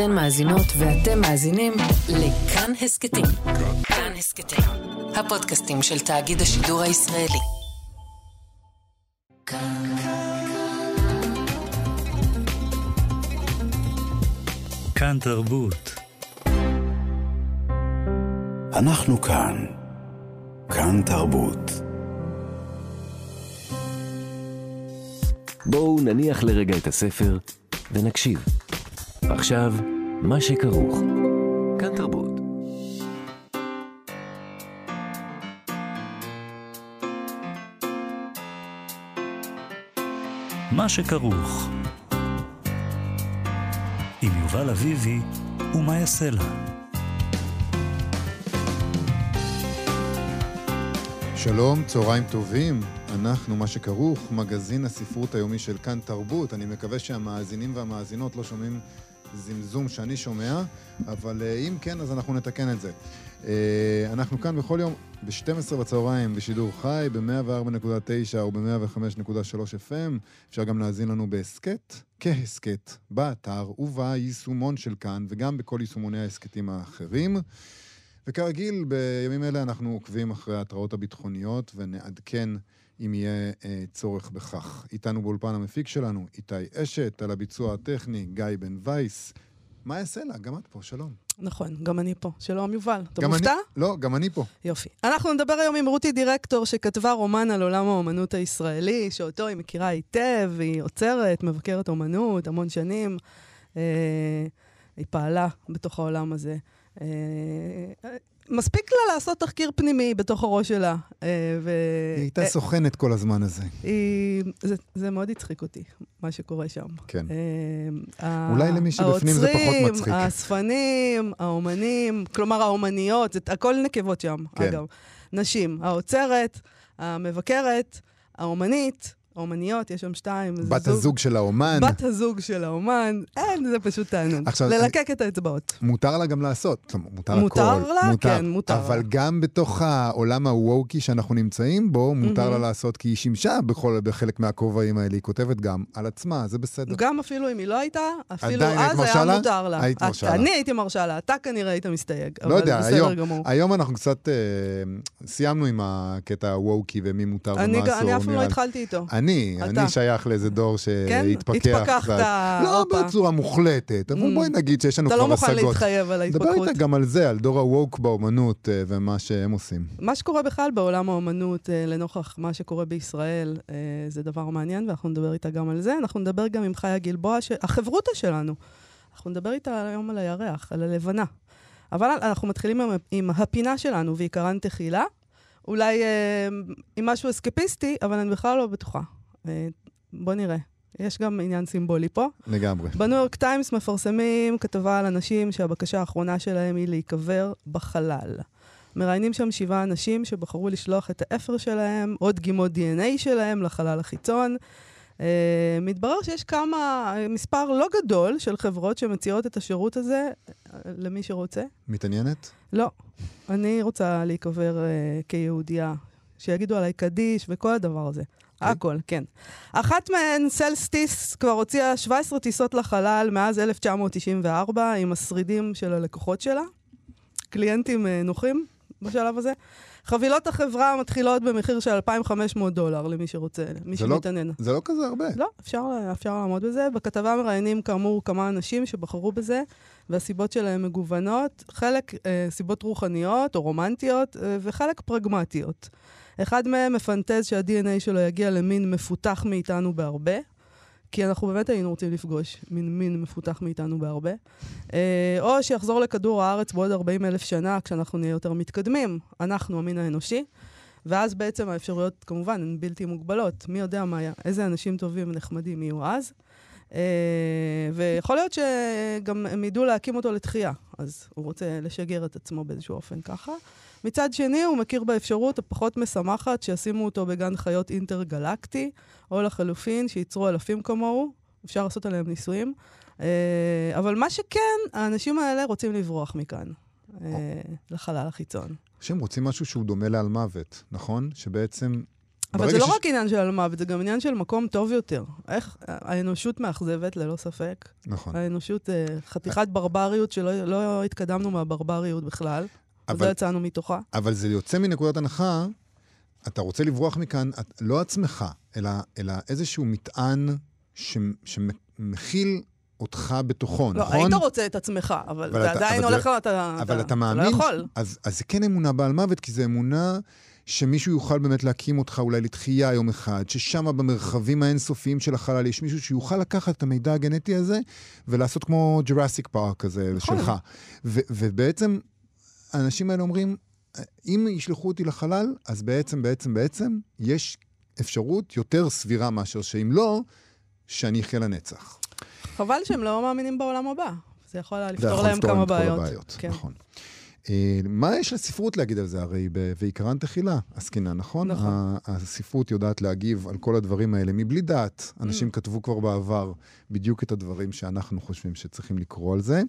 אתן מאזינות ואתם מאזינים לכאן הסכתים. כאן הסכתים, הפודקאסטים של תאגיד השידור הישראלי. כאן תרבות. אנחנו כאן. כאן תרבות. בואו נניח לרגע את הספר ונקשיב. עכשיו, מה שכרוך. כאן תרבות. מה שכרוך. עם יובל אביבי ומה יעשה לה. שלום, צהריים טובים. אנחנו, מה שכרוך, מגזין הספרות היומי של כאן תרבות. אני מקווה שהמאזינים והמאזינות לא שומעים זמזום שאני שומע, אבל אה, אם כן, אז אנחנו נתקן את זה. אה, אנחנו כאן בכל יום ב-12 בצהריים בשידור חי, ב-104.9 או ב-105.3 FM. אפשר גם להאזין לנו בהסכת, כהסכת, באתר וביישומון של כאן, וגם בכל יישומוני ההסכתים האחרים. וכרגיל, בימים אלה אנחנו עוקבים אחרי ההתראות הביטחוניות ונעדכן אם יהיה אה, צורך בכך. איתנו באולפן המפיק שלנו, איתי אשת, על הביצוע הטכני, גיא בן וייס. מה יעשה לה? גם את פה, שלום. נכון, גם אני פה. שלום, יובל. אתה מופתע? אני, לא, גם אני פה. יופי. אנחנו נדבר היום עם רותי דירקטור, שכתבה רומן על עולם האומנות הישראלי, שאותו היא מכירה היטב, היא עוצרת, מבקרת אומנות, המון שנים. אה, היא פעלה בתוך העולם הזה. אה, מספיק לה לעשות תחקיר פנימי בתוך הראש שלה. אה, ו... היא הייתה אה, סוכנת כל הזמן הזה. היא... זה, זה מאוד הצחיק אותי, מה שקורה שם. כן. אה, אולי למי שבפנים זה פחות מצחיק. האוצרים, האספנים, האומנים, כלומר האומניות, זה הכל נקבות שם, כן. אגב. נשים, האוצרת, המבקרת, האומנית, האומניות, יש שם שתיים. בת הזוג של האומן. בת הזוג של האומן, אין, זה פשוט תענוג. עכשיו, ללקק את האצבעות. מותר לה גם לעשות, זאת אומרת, מותר, מותר הכל. לה? כן, מותר אבל לה. גם בתוך העולם הווקי שאנחנו נמצאים בו, מותר לה מהמם. לעשות, כי היא שימשה בכל, בחלק מהכובעים האלה, היא כותבת גם על עצמה, זה בסדר. גם אפילו אם היא לא הייתה, אפילו אז היה לה? מותר לה. היית מרשה לה. אני הייתי מרשה לה, אתה כנראה היית מסתייג, לא יודע, היום, גמור. היום אנחנו קצת אה, סיימנו עם הקטע הווקי ומי מותר ומה אסור. אני נראה לא. התחלתי איתו. אני, אתה. אני שייך לאיזה דור כן? שהתפכח. התפכחת, קצת. לא הופה. בצורה מוחלטת, אבל Mm. בואי נגיד שיש לנו אתה כבר לא השגות. מוכן להתחייב על דבר ההתפכחות. איתה גם על זה, על דור הווק באומנות אה, ומה שהם עושים. מה שקורה בכלל בעולם האומנות, אה, לנוכח מה שקורה בישראל, אה, זה דבר מעניין, ואנחנו נדבר איתה גם על זה. אנחנו נדבר גם עם חיה גלבוע, ש... החברותא שלנו. אנחנו נדבר איתה היום על הירח, על הלבנה. אבל אנחנו מתחילים עם, עם הפינה שלנו, ועיקרן תחילה. אולי אה, עם משהו אסקפיסטי, אבל אני בכלל לא בטוחה. בוא נראה. יש גם עניין סימבולי פה. לגמרי. בניו יורק טיימס מפרסמים כתבה על אנשים שהבקשה האחרונה שלהם היא להיקבר בחלל. מראיינים שם שבעה אנשים שבחרו לשלוח את האפר שלהם, או דגימות DNA שלהם לחלל החיצון. Uh, מתברר שיש כמה, מספר לא גדול של חברות שמציעות את השירות הזה למי שרוצה. מתעניינת? לא, אני רוצה להיקבר uh, כיהודייה, שיגידו עליי קדיש וכל הדבר הזה. הכל, כן. אחת מהן, סלסטיס, כבר הוציאה 17 טיסות לחלל מאז 1994 עם השרידים של הלקוחות שלה. קליינטים אה, נוחים בשלב הזה. חבילות החברה מתחילות במחיר של 2,500 דולר למי שרוצה, מי לא- שמתעניין. זה לא כזה הרבה. לא, אפשר, אפשר לעמוד בזה. בכתבה מראיינים כאמור כמה אנשים שבחרו בזה, והסיבות שלהם מגוונות. חלק אה, סיבות רוחניות או רומנטיות, אה, וחלק פרגמטיות. אחד מהם מפנטז שה-DNA שלו יגיע למין מפותח מאיתנו בהרבה, כי אנחנו באמת היינו רוצים לפגוש מין מין מפותח מאיתנו בהרבה. אה, או שיחזור לכדור הארץ בעוד 40 אלף שנה, כשאנחנו נהיה יותר מתקדמים, אנחנו, המין האנושי. ואז בעצם האפשרויות, כמובן, הן בלתי מוגבלות. מי יודע מה היה, איזה אנשים טובים ונחמדים יהיו אז. אה, ויכול להיות שגם הם ידעו להקים אותו לתחייה, אז הוא רוצה לשגר את עצמו באיזשהו אופן ככה. מצד שני, הוא מכיר באפשרות הפחות משמחת שישימו אותו בגן חיות אינטרגלקטי, או לחלופין, שייצרו אלפים כמוהו, אפשר לעשות עליהם ניסויים. אה, אבל מה שכן, האנשים האלה רוצים לברוח מכאן, אה, לחלל החיצון. שהם רוצים משהו שהוא דומה לעל מוות, נכון? שבעצם אבל זה לא רק עניין של מוות, זה גם עניין של מקום טוב יותר. איך האנושות מאכזבת, ללא ספק. נכון. האנושות, אה, חתיכת ברבריות שלא לא התקדמנו מהברבריות בכלל. אבל... לא יצאנו מתוכה. אבל זה יוצא מנקודת הנחה, אתה רוצה לברוח מכאן, את, לא עצמך, אלא, אלא איזשהו מטען ש, שמכיל אותך בתוכו, לא, נכון? היית רוצה את עצמך, אבל אבל זה אתה- עדיין אבל הולך, זה- אתה, אבל אתה אתה מאמין... לא יכול. אז, אז זה כן אמונה בעל מוות, כי זו אמונה שמישהו יוכל באמת להקים אותך אולי לתחייה יום אחד, ששם במרחבים האינסופיים של החלל יש מישהו שיוכל לקחת את המידע הגנטי הזה ולעשות כמו ג'ראסיק פארק כזה נכון. שלך. ו- ובעצם האנשים האלה אומרים, אם ישלחו אותי לחלל, אז בעצם, בעצם, בעצם, יש אפשרות יותר סבירה מאשר שאם לא, שאני אחיה לנצח. חבל שהם לא מאמינים בעולם הבא. זה יכול היה זה לפתור יכול להם לפתור כמה את כל בעיות. הבעיות. כן. נכון. אה, מה יש לספרות להגיד על זה? הרי ב- ועיקרן תחילה עסקינן, נכון? נכון. הספרות יודעת להגיב על כל הדברים האלה מבלי דעת. אנשים Mm. כתבו כבר בעבר בדיוק את הדברים שאנחנו חושבים שצריכים לקרוא על זה.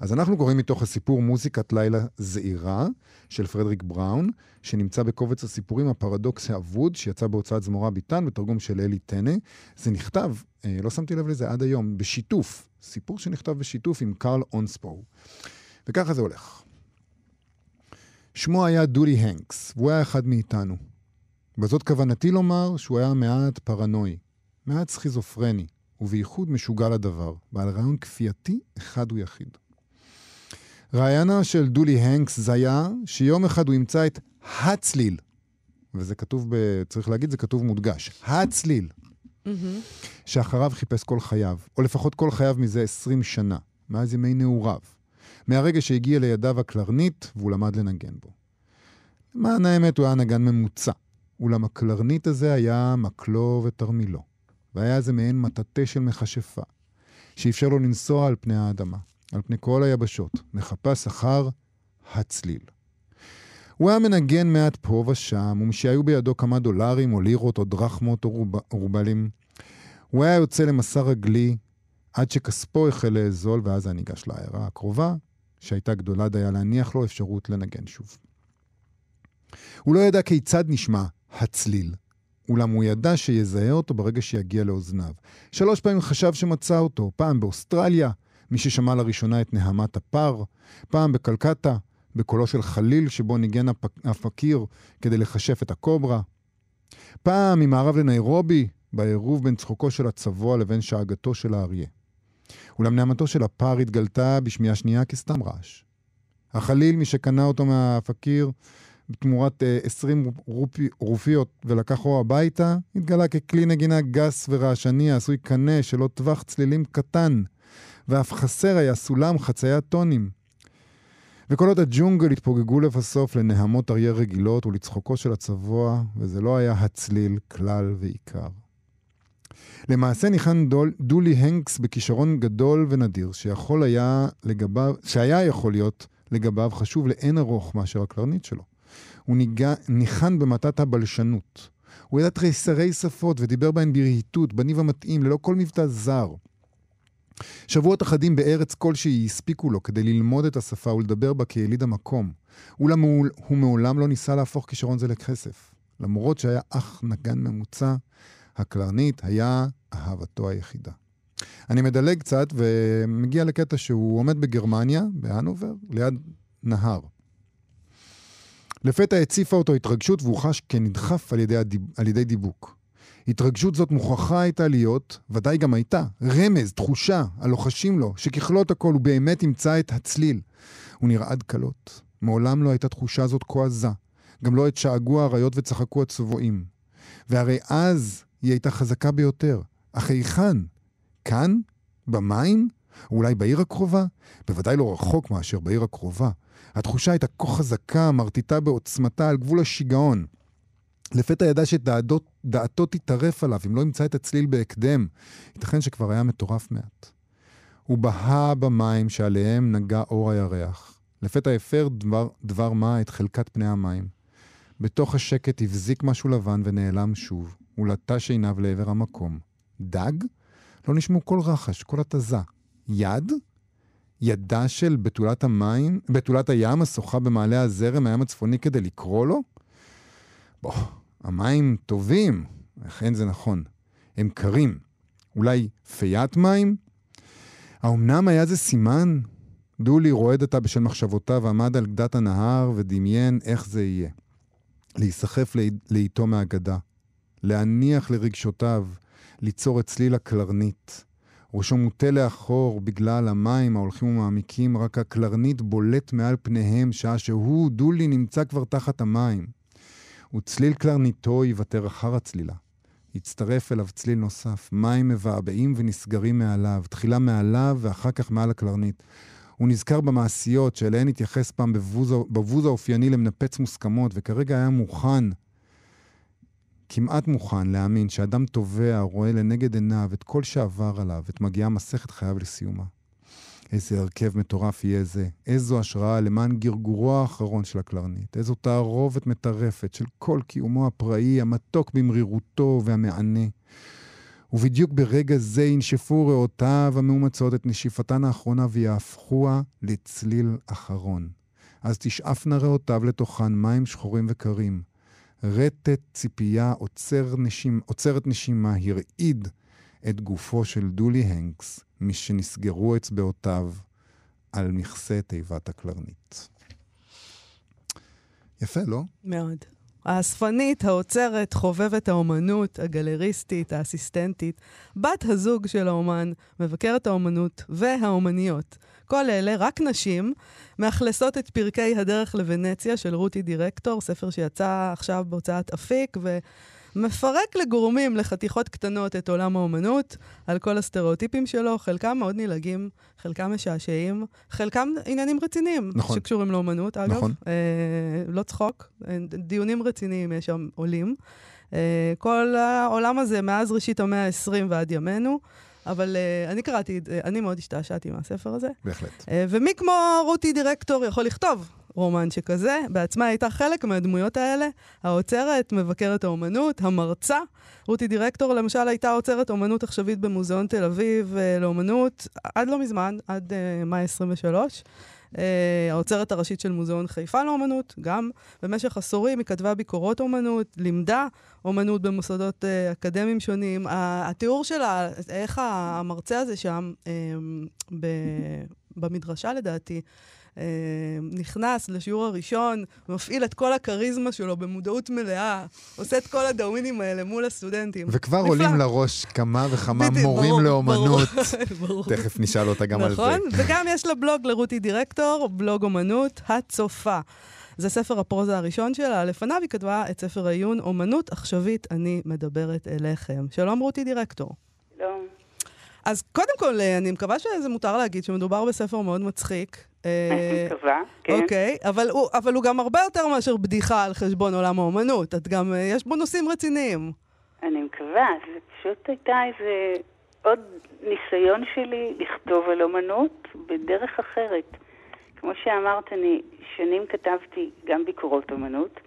אז אנחנו קוראים מתוך הסיפור מוזיקת לילה זעירה של פרדריק בראון, שנמצא בקובץ הסיפורים הפרדוקס האבוד, שיצא בהוצאת זמורה ביטן, בתרגום של אלי טנא. זה נכתב, אה, לא שמתי לב לזה עד היום, בשיתוף. סיפור שנכתב בשיתוף עם קרל אונספור. וככה זה הולך. שמו היה דולי הנקס, והוא היה אחד מאיתנו. בזאת כוונתי לומר שהוא היה מעט פרנואי, מעט סכיזופרני, ובייחוד משוגע לדבר, בעל רעיון כפייתי אחד ויחיד. רעיינה של דולי הנקס זה היה שיום אחד הוא ימצא את הצליל, וזה כתוב, ב... צריך להגיד, זה כתוב מודגש, הצליל, מהמם. שאחריו חיפש כל חייו, או לפחות כל חייו מזה 20 שנה, מאז ימי נעוריו. מהרגע שהגיע לידיו הקלרנית, והוא למד לנגן בו. למען האמת, הוא היה נגן ממוצע, אולם הקלרנית הזה היה מקלו ותרמילו, והיה איזה מעין מטאטא של מכשפה, שאפשר לו לנסוע על פני האדמה, על פני כל היבשות, מחפש אחר הצליל. הוא היה מנגן מעט פה ושם, ומשהיו בידו כמה דולרים או לירות או דרחמות או רוב... רובלים, הוא היה יוצא למסע רגלי עד שכספו החל לאזול, ואז היה ניגש לעיירה הקרובה, שהייתה גדולה דייה להניח לו אפשרות לנגן שוב. הוא לא ידע כיצד נשמע הצליל, אולם הוא ידע שיזהה אותו ברגע שיגיע לאוזניו. שלוש פעמים חשב שמצא אותו, פעם באוסטרליה, מי ששמע לראשונה את נהמת הפר, פעם בקלקטה, בקולו של חליל שבו ניגן הפ- הפקיר כדי לכשף את הקוברה, פעם ממערב לניירובי, בעירוב בין צחוקו של הצבוע לבין שאגתו של האריה. אולם נעמתו של הפר התגלתה בשמיעה שנייה כסתם רעש. החליל, מי שקנה אותו מהפקיר בתמורת אה, 20 רופי, רופיות ולקחו הביתה, התגלה ככלי נגינה גס ורעשני העשוי קנה שלו טווח צלילים קטן, ואף חסר היה סולם חציית טונים. וקולות הג'ונגל התפוגגו לבסוף לנהמות אריה רגילות ולצחוקו של הצבוע, וזה לא היה הצליל כלל ועיקר. למעשה ניחן דול, דולי הנקס בכישרון גדול ונדיר, שיכול היה לגביו, שהיה יכול להיות לגביו חשוב לאין ארוך מאשר הקלרנית שלו. הוא ניגע, ניחן במטת הבלשנות. הוא ידע תריסרי שפות ודיבר בהן ברהיטות, בניב המתאים, ללא כל מבטא זר. שבועות אחדים בארץ כלשהי הספיקו לו כדי ללמוד את השפה ולדבר בה כיליד המקום. אולם הוא, הוא מעולם לא ניסה להפוך כישרון זה לכסף. למרות שהיה אך נגן ממוצע, הקלרנית היה אהבתו היחידה. אני מדלג קצת ומגיע לקטע שהוא עומד בגרמניה, בהנובר, ליד נהר. לפתע הציפה אותו התרגשות והוא חש כנדחף על ידי, הדיב... על ידי דיבוק. התרגשות זאת מוכרחה הייתה להיות, ודאי גם הייתה, רמז, תחושה, הלוחשים לו, שככלות הכל הוא באמת ימצא את הצליל. הוא נרעד קלות. מעולם לא הייתה תחושה זאת כה עזה. גם לא עת שאגו האריות וצחקו הצבועים. והרי אז היא הייתה חזקה ביותר. אך היכן? כאן? במים? או אולי בעיר הקרובה? בוודאי לא רחוק מאשר בעיר הקרובה. התחושה הייתה כה חזקה, מרטיטה בעוצמתה על גבול השיגעון. לפתע ידע שדעתו תטרף עליו אם לא ימצא את הצליל בהקדם. ייתכן שכבר היה מטורף מעט. הוא בהה במים שעליהם נגע אור הירח. לפתע הפר דבר, דבר מה את חלקת פני המים. בתוך השקט הבזיק משהו לבן ונעלם שוב. הוא לטש עיניו לעבר המקום. דג? לא נשמעו כל רחש, כל התזה. יד? ידה של בתולת המים, בתולת הים השוחה במעלה הזרם, הים הצפוני כדי לקרוא לו? בוא, המים טובים, אכן זה נכון. הם קרים. אולי פיית מים? האומנם היה זה סימן? דולי רועד עתה בשל מחשבותיו, עמד על גדת הנהר ודמיין איך זה יהיה. להיסחף לאיתו מהגדה, להניח לרגשותיו, ליצור את צליל הקלרנית. ראשו מוטה לאחור בגלל המים ההולכים ומעמיקים, רק הקלרנית בולט מעל פניהם, שעה שהוא, דולי, נמצא כבר תחת המים. וצליל קלרניתו יוותר אחר הצלילה. יצטרף אליו צליל נוסף, מים מבעבעים ונסגרים מעליו, תחילה מעליו ואחר כך מעל הקלרנית. הוא נזכר במעשיות שאליהן התייחס פעם בבוז האופייני למנפץ מוסכמות, וכרגע היה מוכן, כמעט מוכן, להאמין שאדם תובע רואה לנגד עיניו את כל שעבר עליו, את מגיעה מסכת חייו לסיומה. איזה הרכב מטורף יהיה זה, איזו השראה למען גרגורו האחרון של הקלרנית, איזו תערובת מטרפת של כל קיומו הפראי, המתוק במרירותו והמענה. ובדיוק ברגע זה ינשפו ריאותיו המאומצות את נשיפתן האחרונה ויהפכוה לצליל אחרון. אז תשאפנה ריאותיו לתוכן מים שחורים וקרים. רטט ציפייה עוצר נשימה, עוצרת נשימה הרעיד את גופו של דולי הנקס, משנסגרו אצבעותיו על מכסה תיבת הקלרנית. יפה, לא? מאוד. האספנית, האוצרת, חובבת האומנות, הגלריסטית, האסיסטנטית, בת הזוג של האומן, מבקרת האומנות והאומניות. כל אלה, רק נשים, מאכלסות את פרקי הדרך לוונציה של רותי דירקטור, ספר שיצא עכשיו בהוצאת אפיק, ו... מפרק לגורמים, לחתיכות קטנות, את עולם האומנות, על כל הסטריאוטיפים שלו, חלקם מאוד נלעגים, חלקם משעשעים, חלקם עניינים רציניים. נכון. שקשורים לאומנות, אגב. נכון. אה, לא צחוק, אה, דיונים רציניים יש שם עולים. אה, כל העולם הזה, מאז ראשית המאה ה-20 ועד ימינו, אבל uh, אני קראתי, uh, אני מאוד השתעשעתי מהספר הזה. בהחלט. Uh, ומי כמו רותי דירקטור יכול לכתוב רומן שכזה? בעצמה הייתה חלק מהדמויות האלה. האוצרת, מבקרת האומנות, המרצה. רותי דירקטור, למשל, הייתה אוצרת אומנות עכשווית במוזיאון תל אביב uh, לאומנות עד לא מזמן, עד uh, מאי 23. Uh, האוצרת הראשית של מוזיאון חיפה לאומנות, גם במשך עשורים היא כתבה ביקורות אומנות, לימדה אומנות במוסדות uh, אקדמיים שונים. התיאור שלה, איך המרצה הזה שם, ב- במדרשה לדעתי, אה, נכנס לשיעור הראשון, מפעיל את כל הכריזמה שלו במודעות מלאה, עושה את כל הדאווינים האלה מול הסטודנטים. וכבר נפלא. עולים לראש כמה וכמה בדיוק, מורים ברור, לאומנות. ברור, ברור. תכף נשאל אותה גם על זה. נכון, וגם יש לה בלוג לרותי דירקטור, בלוג אומנות, הצופה. זה ספר הפרוזה הראשון שלה. לפניו היא כתבה את ספר העיון, אומנות עכשווית, אני מדברת אליכם. שלום רותי דירקטור. שלום. אז קודם כל, אה, אני מקווה שזה מותר להגיד שמדובר בספר מאוד מצחיק. אה, אני מקווה, כן. אוקיי, אבל הוא, אבל הוא גם הרבה יותר מאשר בדיחה על חשבון עולם האומנות. את גם, אה, יש בו נושאים רציניים. אני מקווה, זה פשוט הייתה איזה עוד ניסיון שלי לכתוב על אומנות בדרך אחרת. כמו שאמרת, אני שנים כתבתי גם ביקורות אומנות,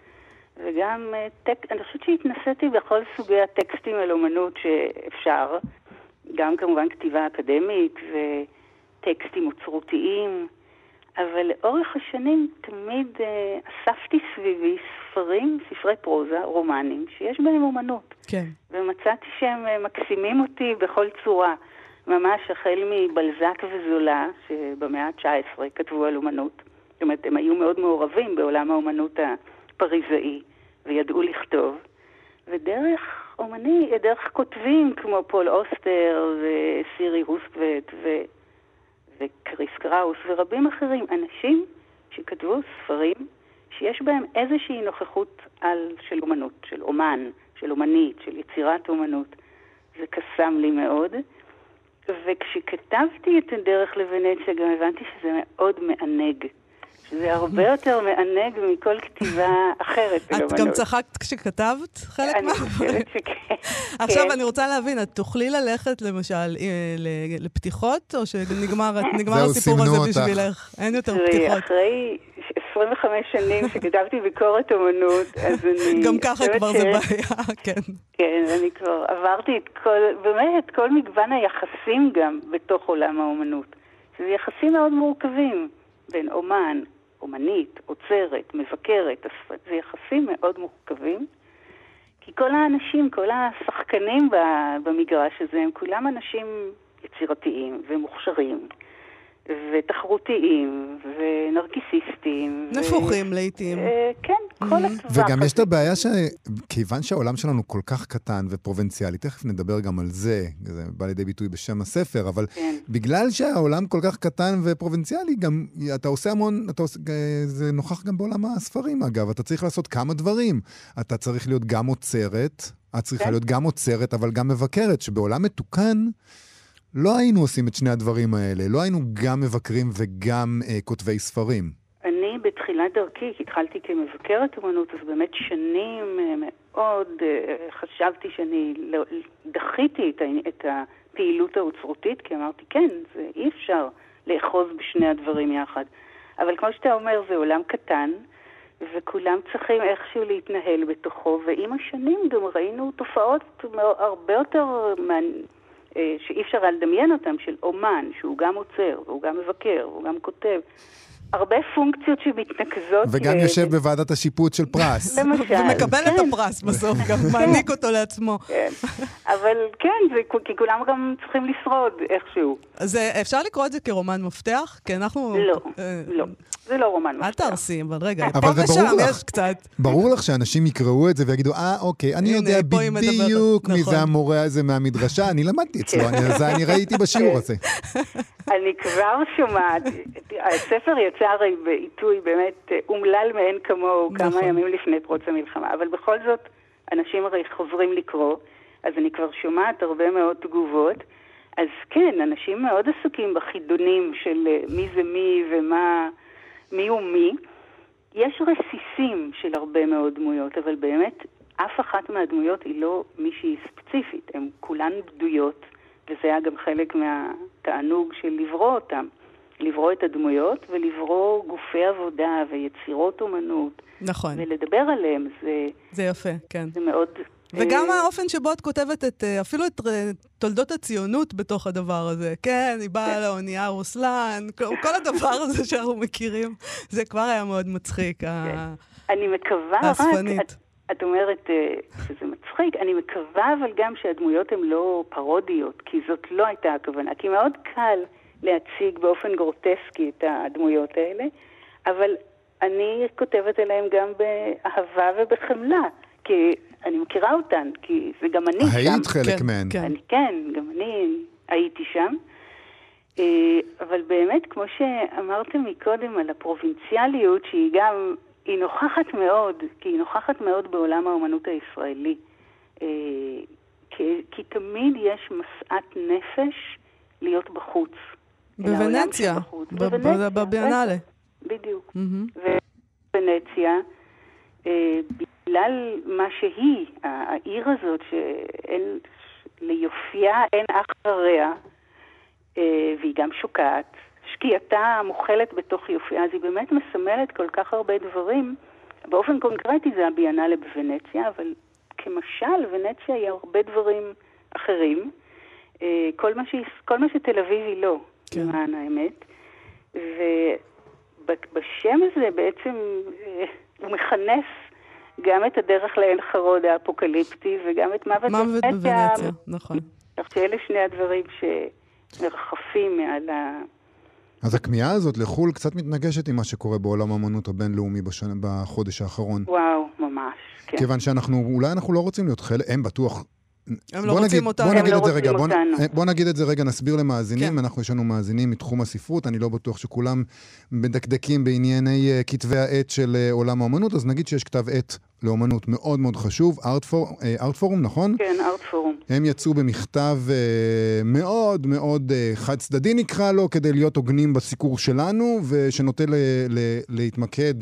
וגם אה, טק... אני חושבת שהתנסיתי בכל סוגי הטקסטים על אומנות שאפשר, גם כמובן כתיבה אקדמית וטקסטים אוצרותיים, אבל לאורך השנים תמיד אה, אספתי סביבי ספרים, ספרי פרוזה, רומנים, שיש בהם אומנות. כן. ומצאתי שהם אה, מקסימים אותי בכל צורה. ממש החל מבלזאק וזולה, שבמאה ה-19 כתבו על אומנות. זאת אומרת, הם היו מאוד מעורבים בעולם האומנות הפריזאי, וידעו לכתוב. ודרך אומני, דרך כותבים כמו פול אוסטר וסירי הוסטוודט ו... וקריס קראוס ורבים אחרים, אנשים שכתבו ספרים שיש בהם איזושהי נוכחות על, של אומנות, של אומן, של אומנית, של יצירת אומנות. זה קסם לי מאוד. וכשכתבתי את הדרך לוונציה גם הבנתי שזה מאוד מענג. שזה הרבה יותר מענג מכל כתיבה אחרת. את גם צחקת כשכתבת חלק אני מה... חושבת שכן. עכשיו כן. אני רוצה להבין, את תוכלי ללכת למשל אה, לפתיחות, או שנגמר הסיפור הזה. בשבילך? אין יותר פתיחות. אחרי 25 שנים שכתבתי ביקורת אומנות, אז אני... גם ככה כבר זה בעיה, כן. כן, אני כבר עברתי את כל, באמת, את כל מגוון היחסים גם בתוך עולם האומנות. שזה יחסים מאוד מורכבים בין אומן, אומנית, עוצרת, מבקרת, זה יחסים מאוד מורכבים, כי כל האנשים, כל השחקנים במגרש הזה, הם כולם אנשים יצירתיים ומוכשרים. ותחרותיים, ונרקיסיסטים. נפוחים ו... לעיתים. אה, כן, כל mm-hmm. הטווח וגם יש את הבעיה שכיוון שהעולם שלנו כל כך קטן ופרובינציאלי, תכף נדבר גם על זה, זה בא לידי ביטוי בשם הספר, אבל כן. בגלל שהעולם כל כך קטן ופרובינציאלי, גם אתה עושה המון, אתה עושה, זה נוכח גם בעולם הספרים אגב, אתה צריך לעשות כמה דברים. אתה צריך להיות גם עוצרת, את צריכה כן. להיות גם עוצרת, אבל גם מבקרת, שבעולם מתוקן... לא היינו עושים את שני הדברים האלה. לא היינו גם מבקרים וגם אה, כותבי ספרים. אני בתחילת דרכי, כי התחלתי כמבקרת אומנות, אז באמת שנים אה, מאוד אה, חשבתי שאני לא, דחיתי את, את הפעילות האוצרותית, כי אמרתי, כן, זה אי אפשר לאחוז בשני הדברים יחד. אבל כמו שאתה אומר, זה עולם קטן, וכולם צריכים איכשהו להתנהל בתוכו, ועם השנים גם ראינו תופעות הרבה יותר שאי אפשר לדמיין אותם, של אומן, שהוא גם עוצר, והוא גם מבקר, והוא גם כותב. הרבה פונקציות שמתנקזות. וגם יושב בוועדת השיפוט של פרס. למשל. ומקבל את כן. הפרס בסוף, גם כן. מעניק אותו לעצמו. כן, אבל כן, כי כולם גם צריכים לשרוד איכשהו. אז אה, אפשר לקרוא את זה כרומן מפתח? כי אנחנו... לא, אה, לא. זה לא רומן מפתח. אל תהרסי, אבל רגע, פה ושם יש קצת. ברור לך שאנשים יקראו את זה ויגידו, אה, אוקיי, אני יודע בדיוק מי זה נכון. המורה הזה מהמדרשה, אני למדתי אצלו, אני ראיתי בשיעור הזה. אני כבר שומעת, הספר יצא הרי בעיתוי באמת אה, אומלל מאין כמוהו כמה נכון. ימים לפני פרוץ המלחמה, אבל בכל זאת, אנשים הרי חוזרים לקרוא, אז אני כבר שומעת הרבה מאוד תגובות. אז כן, אנשים מאוד עסוקים בחידונים של אה, מי זה מי ומה, מי הוא מי. יש רסיסים של הרבה מאוד דמויות, אבל באמת אף אחת מהדמויות היא לא מישהי ספציפית, הן כולן בדויות, וזה היה גם חלק מהתענוג של לברוא אותן. לברוא את הדמויות ולברוא גופי עבודה ויצירות אומנות. נכון. ולדבר עליהם, זה... זה יפה, כן. זה מאוד... וגם אה... האופן שבו את כותבת את, אה, אפילו את אה, תולדות הציונות בתוך הדבר הזה. כן, היא באה כן. לאונייה רוסלן, כל הדבר הזה שאנחנו מכירים, זה כבר היה מאוד מצחיק. כן. אני מקווה. רק... את, את אומרת שזה מצחיק, אני מקווה אבל גם שהדמויות הן לא פרודיות, כי זאת לא הייתה הכוונה, כי מאוד קל להציג באופן גרוטסקי את הדמויות האלה, אבל אני כותבת עליהן גם באהבה ובחמלה, כי אני מכירה אותן, כי זה גם אני היית שם. היית חלק כן, מהן. כן. אני, כן, גם אני הייתי שם. אה, אבל באמת, כמו שאמרתם מקודם על הפרובינציאליות, שהיא גם, היא נוכחת מאוד, כי היא נוכחת מאוד בעולם האומנות הישראלי. אה, כי, כי תמיד יש משאת נפש להיות בחוץ. בוונציה, בביאנלה. בדיוק. וונציה, אה, בגלל מה שהיא, העיר הזאת, שאין, ליופייה אין אח אה, והיא גם שוקעת, שקיעתה המוחלת בתוך יופייה, אז היא באמת מסמלת כל כך הרבה דברים. באופן קונקרטי זה הביאנלה בוונציה, אבל כמשל, ונציה היא הרבה דברים אחרים. אה, כל מה, שהיא, כל מה שתל אביב היא לא. כן. למען האמת. ובשם הזה בעצם אה, הוא מכנס גם את הדרך לעין חרוד האפוקליפטי וגם את מוות בוונציה. נכון. כך שאלה שני הדברים שמרחפים מעל ה... אז הכמיהה הזאת לחו"ל קצת מתנגשת עם מה שקורה בעולם האמנות הבינלאומי בשנה, בחודש האחרון. וואו, ממש, כן. כיוון שאנחנו, אולי אנחנו לא רוצים להיות חלק, הם בטוח הם לא רוצים נגיד, אותנו. בוא נגיד הם את לא זה רגע, בוא, בוא נגיד את זה רגע, נסביר למאזינים. כן. אנחנו, יש לנו מאזינים מתחום הספרות, אני לא בטוח שכולם מדקדקים בענייני uh, כתבי העת של uh, עולם האומנות, אז נגיד שיש כתב עת לאומנות מאוד מאוד חשוב, ארט, פור, uh, ארט פורום, נכון? כן, ארט פורום. הם יצאו במכתב uh, מאוד מאוד uh, חד צדדי נקרא לו, כדי להיות הוגנים בסיקור שלנו, ושנוטה ל- ל- להתמקד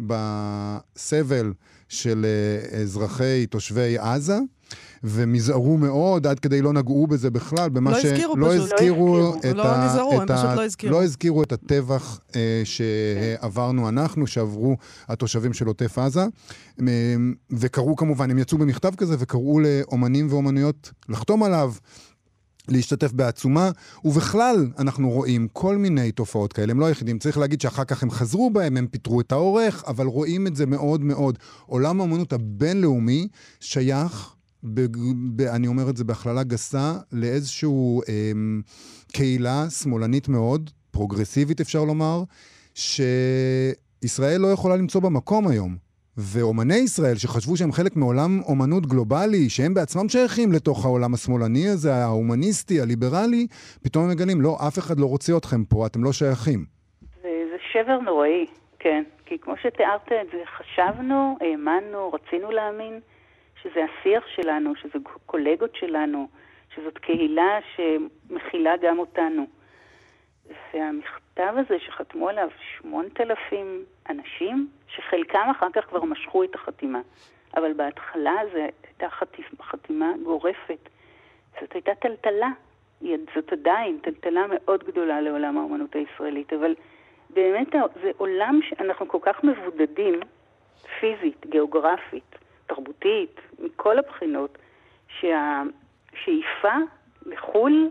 בסבל של uh, אזרחי, תושבי עזה. והם נזהרו מאוד, עד כדי לא נגעו בזה בכלל, במה לא. הזכירו לא פשוט. הזכירו לא את לא. נזהרו, הם. פשוט לא הזכירו. לא הזכירו את הטבח אה, שעברנו אנחנו, שעברו התושבים של עוטף עזה. אה, וקראו כמובן, הם יצאו במכתב כזה וקראו לאומנים ואומנויות לחתום עליו. להשתתף בעצומה, ובכלל אנחנו רואים כל מיני תופעות כאלה, הם לא היחידים. צריך להגיד שאחר כך הם חזרו בהם, הם פיטרו את העורך, אבל רואים את זה מאוד מאוד. עולם האמנות הבינלאומי שייך, ב, ב, אני אומר את זה בהכללה גסה, לאיזושהי אה, קהילה שמאלנית מאוד, פרוגרסיבית אפשר לומר, שישראל לא יכולה למצוא במקום היום. ואומני ישראל, שחשבו שהם חלק מעולם אומנות גלובלי, שהם בעצמם שייכים לתוך העולם השמאלני הזה, ההומניסטי, הליברלי, פתאום הם מגלים, לא, אף אחד לא רוצה אתכם פה, אתם לא שייכים. זה, זה שבר נוראי, כן. כי כמו שתיארת את זה, חשבנו, האמנו, רצינו להאמין שזה השיח שלנו, שזה קולגות שלנו, שזאת קהילה שמכילה גם אותנו. והמכתב הזה שחתמו עליו 8,000 אנשים, שחלקם אחר כך כבר משכו את החתימה, אבל בהתחלה זו הייתה חתימה גורפת. זאת הייתה טלטלה, זאת עדיין טלטלה מאוד גדולה לעולם האומנות הישראלית, אבל באמת זה עולם שאנחנו כל כך מבודדים, פיזית, גיאוגרפית, תרבותית, מכל הבחינות, שהשאיפה לחו"ל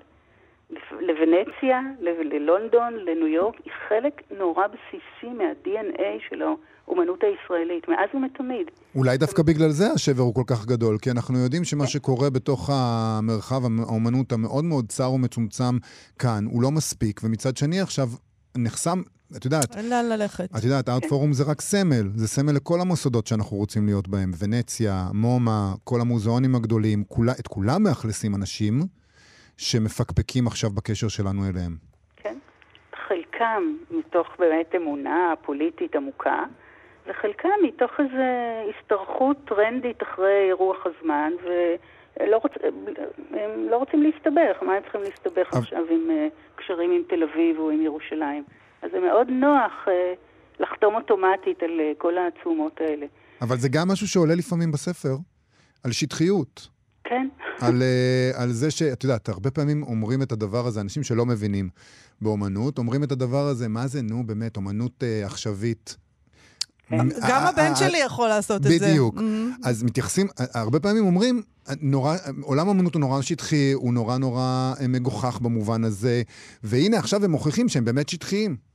לוונציה, ללונדון, לניו יורק, היא חלק נורא בסיסי מה-DNA של האומנות הישראלית, מאז ומתמיד. אולי דווקא בגלל זה השבר הוא כל כך גדול, כי אנחנו יודעים שמה שקורה בתוך המרחב האומנות המאוד מאוד צר ומצומצם כאן, הוא לא מספיק, ומצד שני עכשיו נחסם, את יודעת... אין לאן ללכת. את יודעת, ארט פורום זה רק סמל, זה סמל לכל המוסדות שאנחנו רוצים להיות בהם. ונציה, מומה, כל המוזיאונים הגדולים, כולה, את כולם מאכלסים אנשים. שמפקפקים עכשיו בקשר שלנו אליהם. כן. חלקם מתוך באמת אמונה פוליטית עמוקה, וחלקם מתוך איזו השתרכות טרנדית אחרי רוח הזמן, ולא רוצ... הם לא רוצים להסתבך. מה הם צריכים להסתבך אבל... עכשיו עם uh, קשרים עם תל אביב או עם ירושלים? אז זה מאוד נוח uh, לחתום אוטומטית על uh, כל העצומות האלה. אבל זה גם משהו שעולה לפעמים בספר, על שטחיות. כן. על, uh, על זה שאת יודעת, הרבה פעמים אומרים את הדבר הזה, אנשים שלא מבינים באומנות, אומרים את הדבר הזה, מה זה, נו, באמת, אומנות uh, עכשווית. גם הבן שלי יכול לעשות את זה. בדיוק. Mm-hmm. אז מתייחסים, הרבה פעמים אומרים, נורא, עולם האמנות הוא נורא שטחי, הוא נורא נורא מגוחך במובן הזה, והנה עכשיו הם מוכיחים שהם באמת שטחיים.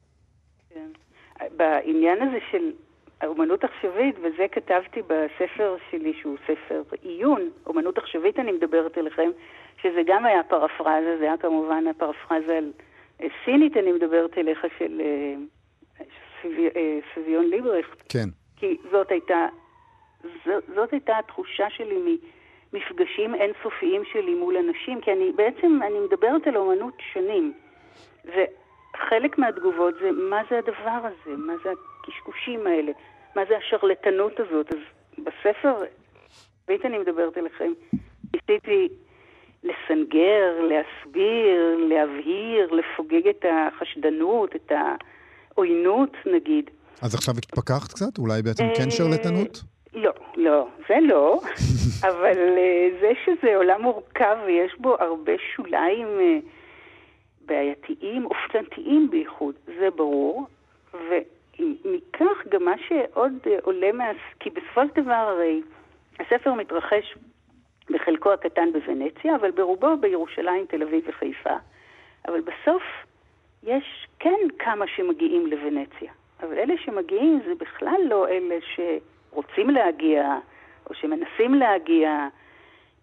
בעניין הזה של אומנות עכשווית, וזה כתבתי בספר שלי, שהוא ספר עיון, אומנות עכשווית אני מדברת אליכם, שזה גם היה פרפרזה, זה היה כמובן הפרפרזה על אה, סינית אני מדברת אליך, של אה, סביון אה, ליברכט. כן. כי זאת הייתה, זאת, זאת הייתה התחושה שלי ממפגשים אינסופיים שלי מול אנשים, כי אני בעצם, אני מדברת על אומנות שנים, וחלק מהתגובות זה, מה זה הדבר הזה? מה זה הקשקושים האלה? מה זה השרלטנות הזאת. אז בספר, בית אני מדברת אליכם, ניסיתי לסנגר, להסביר, להבהיר, לפוגג את החשדנות, את העוינות נגיד. אז עכשיו התפכחת קצת? אולי בעצם כן שרלטנות? לא, לא, זה לא, אבל אה, זה שזה עולם מורכב ויש בו הרבה שוליים אה, בעייתיים, אופנתיים בייחוד, זה ברור, מכך גם מה שעוד אה, עולה מה... כי בסופו של דבר הרי הספר מתרחש בחלקו הקטן בוונציה, אבל ברובו בירושלים, תל אביב וחיפה. אבל בסוף יש כן כמה שמגיעים לוונציה. אבל אלה שמגיעים זה בכלל לא אלה שרוצים להגיע או שמנסים להגיע.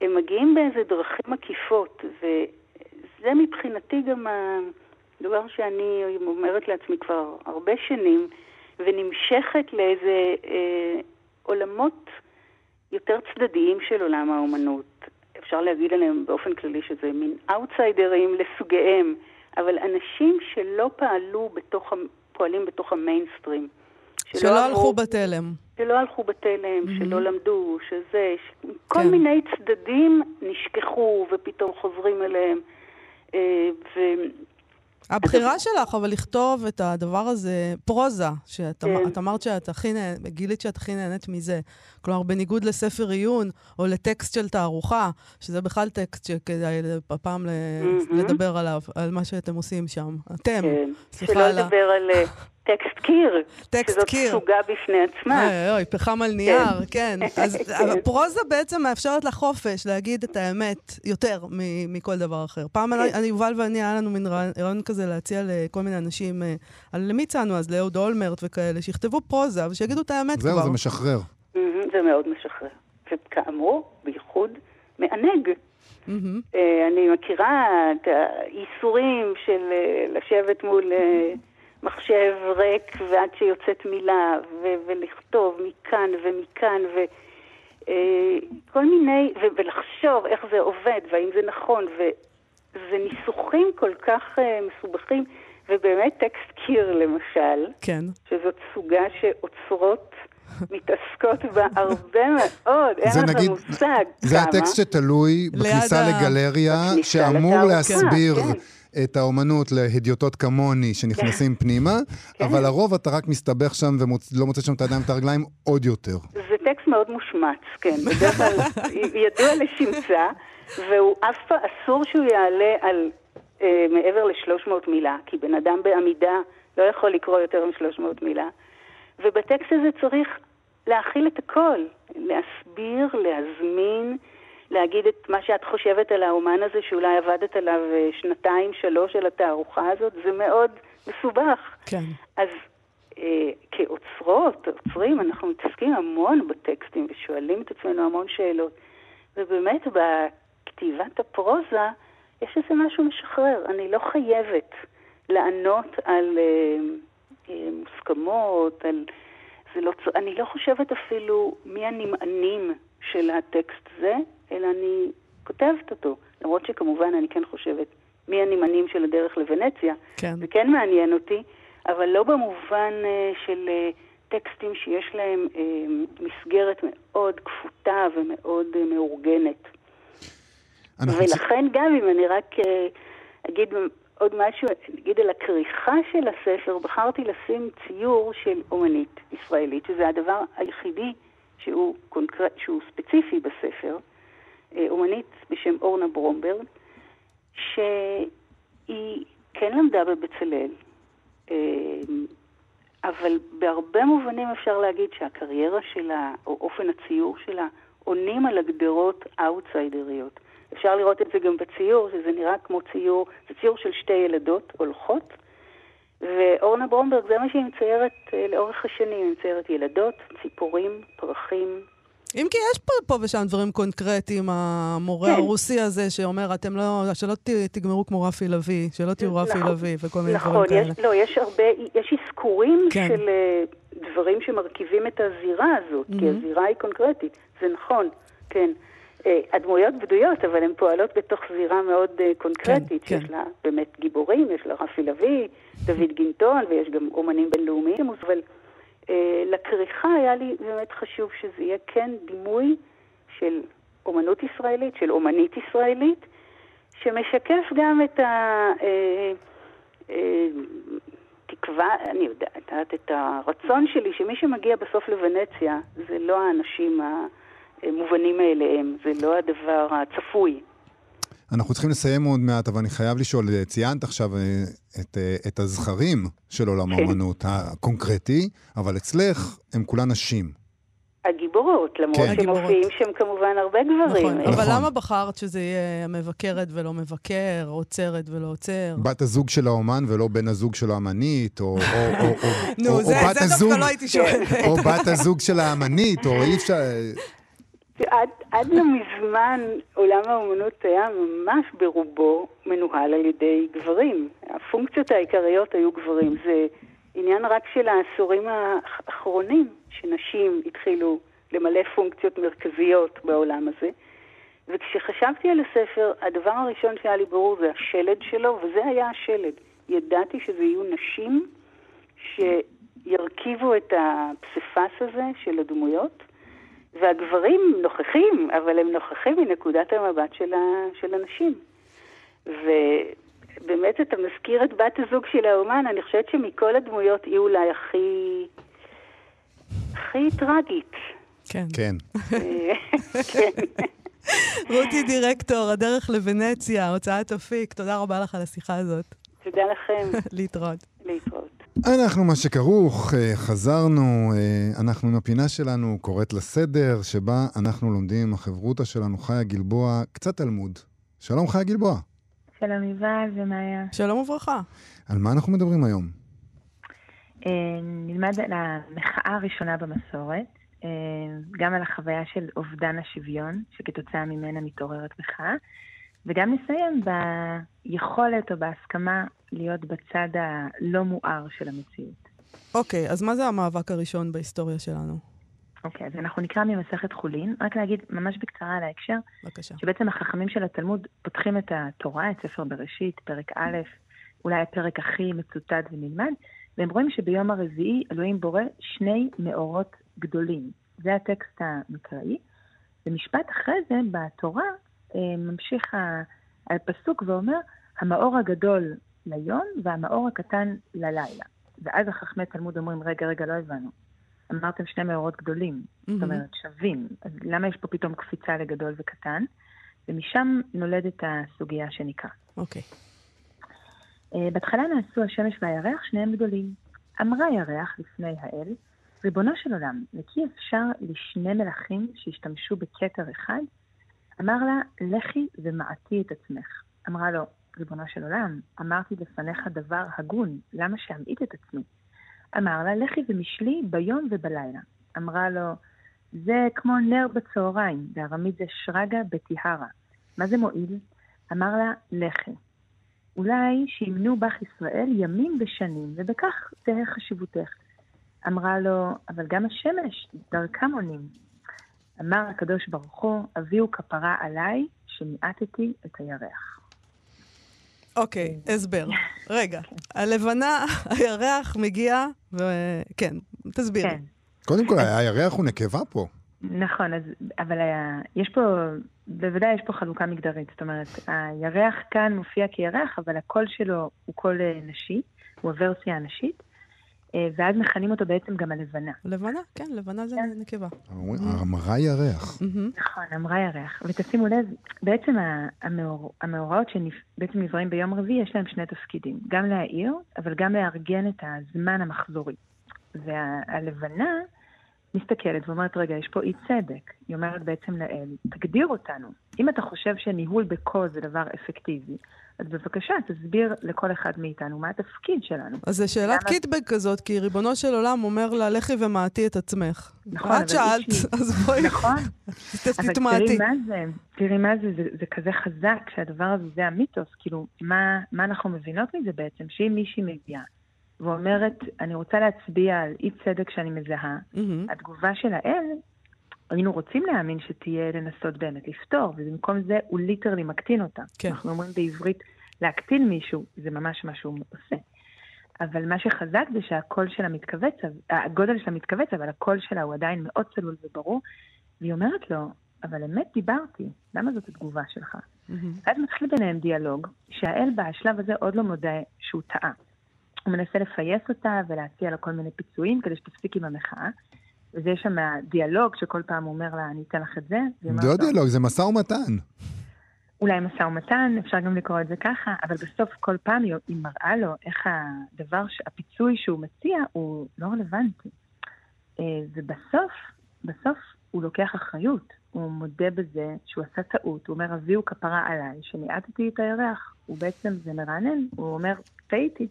הם מגיעים באיזה דרכים עקיפות, וזה מבחינתי גם הדבר שאני אומרת לעצמי כבר הרבה שנים, ונמשכת לאיזה אה, עולמות יותר צדדיים של עולם האומנות. אפשר להגיד עליהם באופן כללי שזה מין אאוטסיידרים לסוגיהם, אבל אנשים שלא פעלו בתוך, פועלים בתוך המיינסטרים. שלא, שלא הלכו בתלם. שלא הלכו בתלם, mm-hmm. שלא למדו, שזה, ש... כל כן. מיני צדדים נשכחו ופתאום חוזרים אליהם. אה, ו... הבחירה שלך, אבל לכתוב את הדבר הזה, פרוזה, שאת כן. את אמרת שאת הכי נהנית, גילית שאת הכי נהנית מזה. כלומר, בניגוד לספר עיון, או לטקסט של תערוכה, שזה בכלל טקסט שכדאי הפעם mm-hmm. לדבר עליו, על מה שאתם עושים שם. אתם. כן. סליחה על ה... שלא לדבר על... טקסט קיר. טקסט שזאת קיר. סוגה בפני עצמה. אוי, אוי, פחם על נייר, כן. אז כן. הפרוזה בעצם מאפשרת לה חופש להגיד את האמת יותר מ- מכל דבר אחר. פעם אני, אני, יובל ואני, היה לנו מין רעיון- כזה להציע לכל מיני אנשים, אה, על למי הצענו אז? לאהוד אולמרט וכאלה, שיכתבו פרוזה ושיגידו את האמת כבר. זהו, זה משחרר. זה מאוד משחרר. וכאמור, בייחוד מענג. אה, אני מכירה את האיסורים של אה, לשבת מול אה, מחשב ריק ועד שיוצאת מילה, ו- ולכתוב מכאן ומכאן, וכל מיני, ו- ולחשוב איך זה עובד והאם זה נכון, וזה ניסוחים כל כך אה, מסובכים, ובאמת טקסט קיר למשל, כן. שזאת סוגה שאוצרות מתעסקות בה הרבה מאוד, אין זה לך נגיד- מושג זה כמה. הטקסט שתלוי בכניסה לגלריה, בכניסה שאמור לתערוכה, להסביר כן. את האומנות להדיוטות כמוני שנכנסים פנימה, כן. אבל לרוב אתה רק מסתבך שם ולא מוצא שם את הידיים ואת הרגליים עוד יותר. זה טקסט מאוד מושמץ, כן. בדרך כלל ידוע לשמצה, והוא אף פעם, אסור שהוא יעלה על אה, מעבר ל-300 מילה, כי בן אדם בעמידה לא יכול לקרוא יותר מ-300 מילה. ובטקסט הזה צריך להכיל את הכל, להסביר, להזמין, להגיד את מה שאת חושבת על האומן הזה, שאולי עבדת עליו אה, שנתיים, שלוש על התערוכה הזאת, זה מאוד מסובך. כן. אז אה, כאוצרות, עוצרים, אנחנו מתעסקים המון בטקסטים ושואלים את עצמנו המון שאלות. ובאמת, בכתיבת הפרוזה יש איזה משהו משחרר. אני לא חייבת לענות על אה, אה, מוסכמות, על... זה לא, אני לא חושבת אפילו מי הנמענים של הטקסט הזה, אלא אני כותבת אותו. למרות שכמובן אני כן חושבת מי הנמענים של הדרך לוונציה. כן. זה כן מעניין אותי, אבל לא במובן אה, של אה, טקסטים שיש להם אה, מסגרת מאוד כפותה ומאוד אה, מאורגנת. צ- ולכן גם אם אני רק אה, אגיד עוד משהו, נגיד על הכריכה של הספר, בחרתי לשים ציור של אומנית ישראלית, שזה הדבר היחידי שהוא, קונקר... שהוא ספציפי בספר, אה, אומנית בשם אורנה ברומברג, שהיא כן למדה בבצלאל, אה, אבל בהרבה מובנים אפשר להגיד שהקריירה שלה, או אופן הציור שלה, עונים על הגדרות אאוטסיידריות. אפשר לראות את זה גם בציור, שזה נראה כמו ציור, זה ציור של שתי ילדות הולכות, ואורנה ברומברג, זה מה שהיא מציירת אה, לאורך השנים, היא מציירת ילדות, ציפורים, פרחים. אם כי יש פה, פה ושם דברים קונקרטיים, המורה כן. הרוסי הזה שאומר, אתם לא, שלא ת, תגמרו כמו רפי לביא, שלא תהיו רפי נכון, לביא וכל מיני נכון, דברים כאלה. יש, לא, יש הרבה, יש אזכורים כן. של אה, דברים שמרכיבים את הזירה הזאת, כי מהמם. הזירה היא קונקרטית, זה נכון, כן. אה, הדמויות בדויות, אבל הן פועלות בתוך זירה מאוד אה, קונקרטית, כן, שיש כן. לה באמת גיבורים, יש לה רפי לביא, דוד גינטון, ויש גם אומנים בינלאומיים, אבל אה, לכריכה היה לי באמת חשוב שזה יהיה כן דימוי של אומנות ישראלית, של אומנית ישראלית, שמשקף גם את ה... אה, אה, תקווה, אני יודעת, את הרצון שלי שמי שמגיע בסוף לוונציה זה לא האנשים המובנים מאליהם, זה לא הדבר הצפוי. אנחנו צריכים לסיים עוד מעט, אבל אני חייב לשאול, ציינת עכשיו אה, את, אה, את הזכרים של עולם כן. האומנות הקונקרטי, אבל אצלך הם כולן נשים. הגיבורות, למרות כן. שמופיעים שם כמובן הרבה גברים. נכון, אבל נכון. למה בחרת שזה יהיה מבקרת ולא מבקר, עוצרת ולא עוצר? בת הזוג של האומן ולא בן הזוג של האמנית, או, או, או, או, נו, או, זה או בת זה הזוג, דווקא לא הייתי שואלת. או בת הזוג של האמנית, או אי אפשר... עד, עד לא מזמן עולם האומנות היה ממש ברובו מנוהל על ידי גברים. הפונקציות העיקריות היו גברים. זה עניין רק של העשורים האחרונים, שנשים התחילו למלא פונקציות מרכזיות בעולם הזה. וכשחשבתי על הספר, הדבר הראשון שהיה לי ברור זה השלד שלו, וזה היה השלד. ידעתי שזה יהיו נשים שירכיבו את הפסיפס הזה של הדמויות, והגברים נוכחים, אבל הם נוכחים מנקודת המבט של, ה, של הנשים. ובאמת אתה מזכיר את בת הזוג של האומן, אני חושבת שמכל הדמויות היא אולי הכי, הכי טרגית. כן. כן. רותי דירקטור, הדרך לוונציה, הוצאת אפיק, תודה רבה לך על השיחה הזאת. תודה לכם, להתראות. להתראות. אנחנו מה שכרוך, אה, חזרנו, אה, אנחנו עם הפינה שלנו, קוראת לסדר, שבה אנחנו לומדים עם החברותא שלנו, חיה גלבוע, קצת תלמוד. שלום חיה גלבוע. שלום יובל ומאיה. שלום וברכה. על מה אנחנו מדברים היום? אה, נלמד על המחאה הראשונה במסורת, גם על החוויה של אובדן השוויון, שכתוצאה ממנה מתעוררת מחאה, וגם נסיים ביכולת או בהסכמה להיות בצד הלא מואר של המציאות. אוקיי, אז מה זה המאבק הראשון בהיסטוריה שלנו? אוקיי, אז אנחנו נקרא ממסכת חולין, רק להגיד ממש בקצרה על ההקשר, בבקשה. שבעצם החכמים של התלמוד פותחים את התורה, את ספר בראשית, פרק א', אולי הפרק הכי מצוטט ונלמד, והם רואים שביום הרביעי אלוהים בורא שני מאורות גדולים. זה הטקסט המקראי. ומשפט אחרי זה, בתורה, אה, ממשיך הפסוק ואומר, המאור הגדול ליום והמאור הקטן ללילה. ואז החכמי תלמוד אומרים, רגע, רגע, לא הבנו. אמרתם שני מאורות גדולים, זאת אומרת שווים, אז למה יש פה פתאום קפיצה לגדול וקטן? ומשם נולדת הסוגיה שנקרא. אוקיי. אה, בהתחלה נעשו השמש והירח, שניהם גדולים. אמרה ירח לפני האל, ריבונו של עולם, וכי אפשר לשני מלכים שהשתמשו בכתר אחד? אמר לה, לכי ומעטי את עצמך. אמרה לו, ריבונו של עולם, אמרתי לפניך דבר הגון, למה שאמעיט את עצמי? אמר לה, לכי ומשלי ביום ובלילה. אמרה לו, זה כמו נר בצהריים, בארמית זה שרגא בטיהרה. מה זה מועיל? אמר לה, לכי. אולי שימנו בך ישראל ימים ושנים, ובכך תהא חשיבותך. אמרה לו, אבל גם השמש, דרכם עונים. אמר הקדוש ברוך הוא, הביאו כפרה עליי, שמיעטתי את הירח. אוקיי, הסבר. רגע, הלבנה, הירח מגיע, וכן, תסבירי. כן, קודם כל, הירח הוא נקבה פה. נכון, אז, אבל היה, יש פה, בוודאי יש פה חלוקה מגדרית. זאת אומרת, הירח כאן מופיע כירח, אבל הקול שלו הוא קול אה, נשי, הוא הוורסיה הנשית, ואז מכנים אותו בעצם גם הלבנה. לבנה, כן, לבנה זה נקבה. אומרים, אמרה ירח. מהמם. נכון, אמרה ירח. ותשימו לב, בעצם המאורעות שבעצם נבראים ביום רביעי, יש להם שני תפקידים. גם להעיר, אבל גם לארגן את הזמן המחזורי. והלבנה מסתכלת ואומרת, רגע, יש פה אי צדק. היא אומרת בעצם לאל, תגדיר אותנו. אם אתה חושב שניהול בקול זה דבר אפקטיבי, אז בבקשה, תסביר לכל אחד מאיתנו מה התפקיד שלנו. אז זו שאלת למה- קיטבג כזאת, כי ריבונו של עולם אומר לה, לכי ומעטי את עצמך. נכון, את אבל שאלת, איזושהי- אז בואי, נכון, אבל תראי תתמעטי. מה זה, תראי מה זה, זה, זה כזה חזק שהדבר הזה זה המיתוס, כאילו, מה, מה אנחנו מבינות מזה בעצם? שאם מישהי מגיעה ואומרת, אני רוצה להצביע על אי צדק שאני מזהה, מהמם. התגובה של האל, היינו רוצים להאמין שתהיה לנסות באמת לפתור, ובמקום זה הוא literally מקטין אותה. כן. אנחנו אומרים בעברית, להקטין מישהו, זה ממש מה שהוא עושה. אבל מה שחזק זה שהקול שלה מתכווץ, הגודל שלה מתכווץ, אבל הקול שלה הוא עדיין מאוד צלול וברור, והיא אומרת לו, אבל אמת דיברתי, למה זאת התגובה שלך? מהמם. ואז מתחיל ביניהם דיאלוג, שהאל בשלב הזה עוד לא מודה שהוא טעה. הוא מנסה לפייס אותה ולהציע לה כל מיני פיצויים כדי שתפסיק עם המחאה. וזה יש שם דיאלוג שכל פעם הוא אומר לה, אני אתן לך את זה. זה לא לו, דיאלוג, זה משא ומתן. אולי משא ומתן, אפשר גם לקרוא את זה ככה, אבל בסוף כל פעם היא מראה לו איך הדבר, הפיצוי שהוא מציע הוא לא רלוונטי. אה, ובסוף, בסוף הוא לוקח אחריות. הוא מודה בזה שהוא עשה טעות, הוא אומר, הביאו כפרה עליי, שניעטתי את הירח. הוא בעצם, זה מרענן, הוא אומר, טעיתי.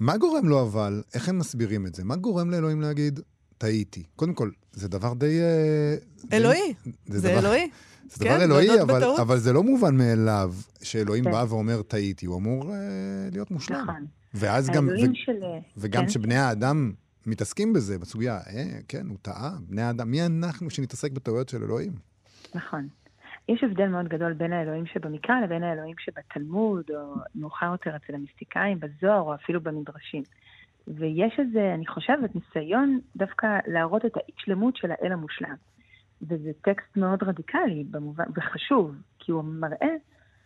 מה גורם לו אבל, איך הם מסבירים את זה? מה גורם לאלוהים להגיד, טעיתי? קודם כל, זה דבר די... אה, די- אלוהי, זה זה דבר- אלוהי. זה כן, דבר אלוהי, להודות אבל. אבל זה לא מובן מאליו שאלוהים כן. בא ואומר טעיתי, הוא אמור אה, להיות מושלם. נכון. ואז גם, ו, של... וגם כן, כשבני האדם מתעסקים בזה, בסוגיה, אה, כן, הוא טעה, בני האדם, מי אנחנו שנתעסק בטעויות של אלוהים? נכון. יש הבדל מאוד גדול בין האלוהים שבמקרא לבין האלוהים שבתלמוד, או מאוחר יותר אצל המיסטיקאים, בזוהר, או אפילו במדרשים. ויש איזה, אני חושבת, ניסיון דווקא להראות את האי-שלמות של האל המושלם. וזה טקסט מאוד רדיקלי, במובן, וחשוב, כי הוא מראה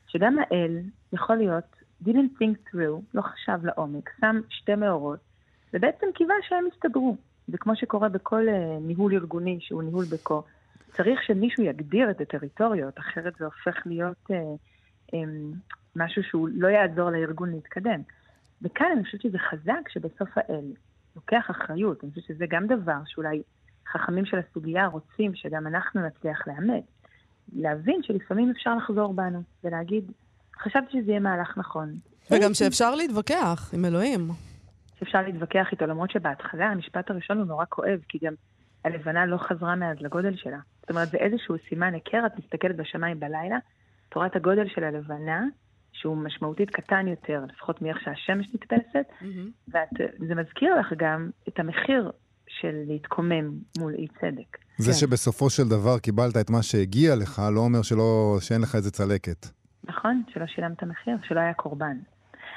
שגם האל יכול להיות, didn't think through, לא חשב לעומק, שם שתי מאורות, ובעצם קיווה שהם יסתדרו. זה כמו שקורה בכל uh, ניהול ארגוני שהוא ניהול בקו. צריך שמישהו יגדיר את הטריטוריות, אחרת זה הופך להיות uh, um, משהו שהוא לא יעזור לארגון להתקדם. וכאן אני חושבת שזה חזק שבסוף האל לוקח אחריות. אני חושבת שזה גם דבר שאולי חכמים של הסוגיה רוצים שגם אנחנו נצליח לאמץ. להבין שלפעמים אפשר לחזור בנו ולהגיד, חשבתי שזה יהיה מהלך נכון. וגם שאפשר להתווכח עם אלוהים. שאפשר להתווכח איתו, למרות שבהתחלה המשפט הראשון הוא נורא כואב, כי גם הלבנה לא חזרה מאז לגודל שלה. זאת אומרת, זה איזשהו סימן היכר, את מסתכלת בשמיים בלילה, את הגודל של הלבנה, שהוא משמעותית קטן יותר, לפחות מאיך שהשמש נתפסת, Mm-hmm. וזה מזכיר לך גם את המחיר של להתקומם מול אי צדק. זה כן. שבסופו של דבר קיבלת את מה שהגיע לך, לא אומר שלא, שאין לך איזה צלקת. נכון, שלא שילמת מחיר, שלא היה קורבן.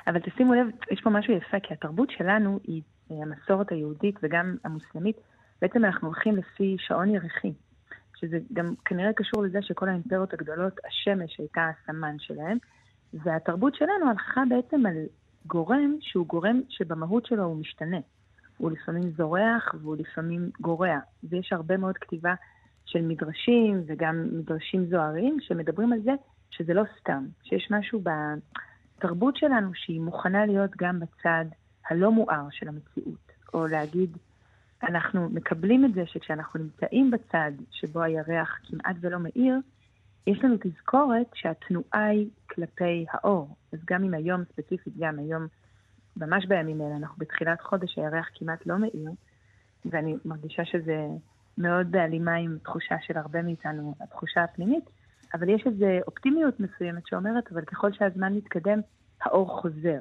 אבל תשימו לב, יש פה משהו יפה, כי התרבות שלנו היא המסורת היהודית וגם המוסלמית, בעצם אנחנו הולכים לפי שעון ירחי, שזה גם כנראה קשור לזה שכל האימפריות הגדולות, השמש הייתה הסמן שלהם, והתרבות שלנו הלכה בעצם על גורם שהוא גורם שבמהות שלו הוא משתנה. הוא לפעמים זורח והוא לפעמים גורע, ויש הרבה מאוד כתיבה של מדרשים וגם מדרשים זוהרים שמדברים על זה שזה לא סתם, שיש משהו בתרבות שלנו שהיא מוכנה להיות גם בצד הלא מואר של המציאות, או להגיד, אנחנו מקבלים את זה שכשאנחנו נמצאים בצד שבו הירח כמעט ולא מאיר, יש לנו תזכורת שהתנועה היא כלפי האור. אז גם אם היום ספציפית, גם היום, ממש בימים אלה, אנחנו בתחילת חודש, הירח כמעט לא מאיר, ואני מרגישה שזה מאוד בהלימה עם תחושה של הרבה מאיתנו, התחושה הפנימית, אבל יש איזו אופטימיות מסוימת שאומרת, אבל ככל שהזמן מתקדם, האור חוזר.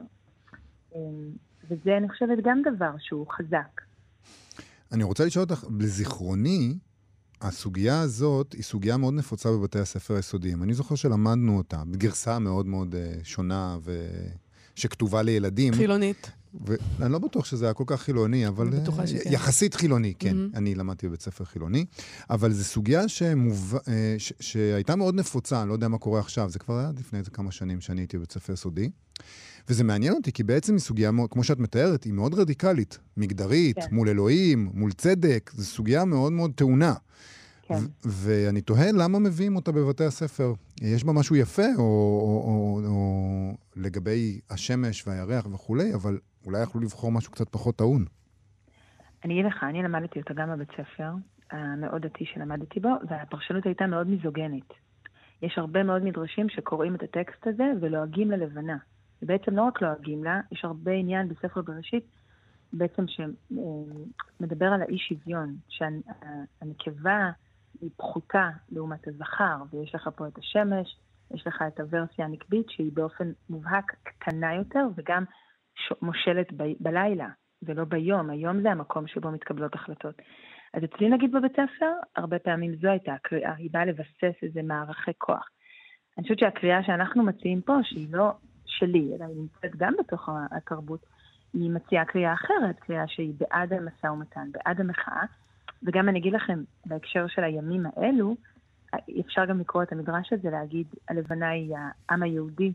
וזה, אני חושבת, גם דבר שהוא חזק. אני רוצה לשאול אותך, לזיכרוני, הסוגיה הזאת היא סוגיה מאוד נפוצה בבתי הספר היסודיים. אני זוכר שלמדנו אותה בגרסה מאוד מאוד אה, שונה ו... שכתובה לילדים. חילונית. ואני לא בטוח שזה היה כל כך חילוני, אבל אני בטוחה אה, שכן. יחסית חילוני, כן. מהמם. אני למדתי בבית ספר חילוני, אבל זו סוגיה שמוב... אה, ש... שהייתה מאוד נפוצה, אני לא יודע מה קורה עכשיו, זה כבר היה לפני איזה כמה שנים שאני הייתי בבית ספר יסודי. וזה מעניין אותי, כי בעצם היא סוגיה, מאוד- כמו שאת מתארת, היא מאוד רדיקלית, מגדרית, כן. מול אלוהים, מול צדק, זו סוגיה מאוד מאוד טעונה. כן. ואני תוהה למה מביאים אותה בבתי הספר. יש בה משהו יפה, או, או, או, או לגבי השמש והירח וכולי, אבל אולי יכלו לבחור משהו קצת פחות טעון. אני אגיד לך, אני למדתי אותה גם בבית ספר, המאוד דתי שלמדתי בו, והפרשנות הייתה מאוד מיזוגנית. יש הרבה מאוד מדרשים שקוראים את הטקסט הזה ולועגים ללבנה. ובעצם לא רק לועגים לה, יש הרבה עניין בספר בראשית, בעצם שמדבר על האי שוויון, שהנקבה היא פחותה לעומת הזכר, ויש לך פה את השמש, יש לך את הוורסיה הנקבית שהיא באופן מובהק קטנה יותר, וגם מושלת ב- בלילה, ולא ביום. היום זה המקום שבו מתקבלות החלטות. אז אצלי נגיד בבית ספר, הרבה פעמים זו הייתה הקריאה, היא באה לבסס איזה מערכי כוח. אני חושבת שהקריאה שאנחנו מציעים פה, שהיא לא שלי, אלא היא נמצאת גם בתוך התרבות, היא מציעה קריאה אחרת, קריאה שהיא בעד המשא ומתן, בעד המחאה. וגם אני אגיד לכם, בהקשר של הימים האלו, אפשר גם לקרוא את המדרש הזה, להגיד, הלבנה היא העם היהודי,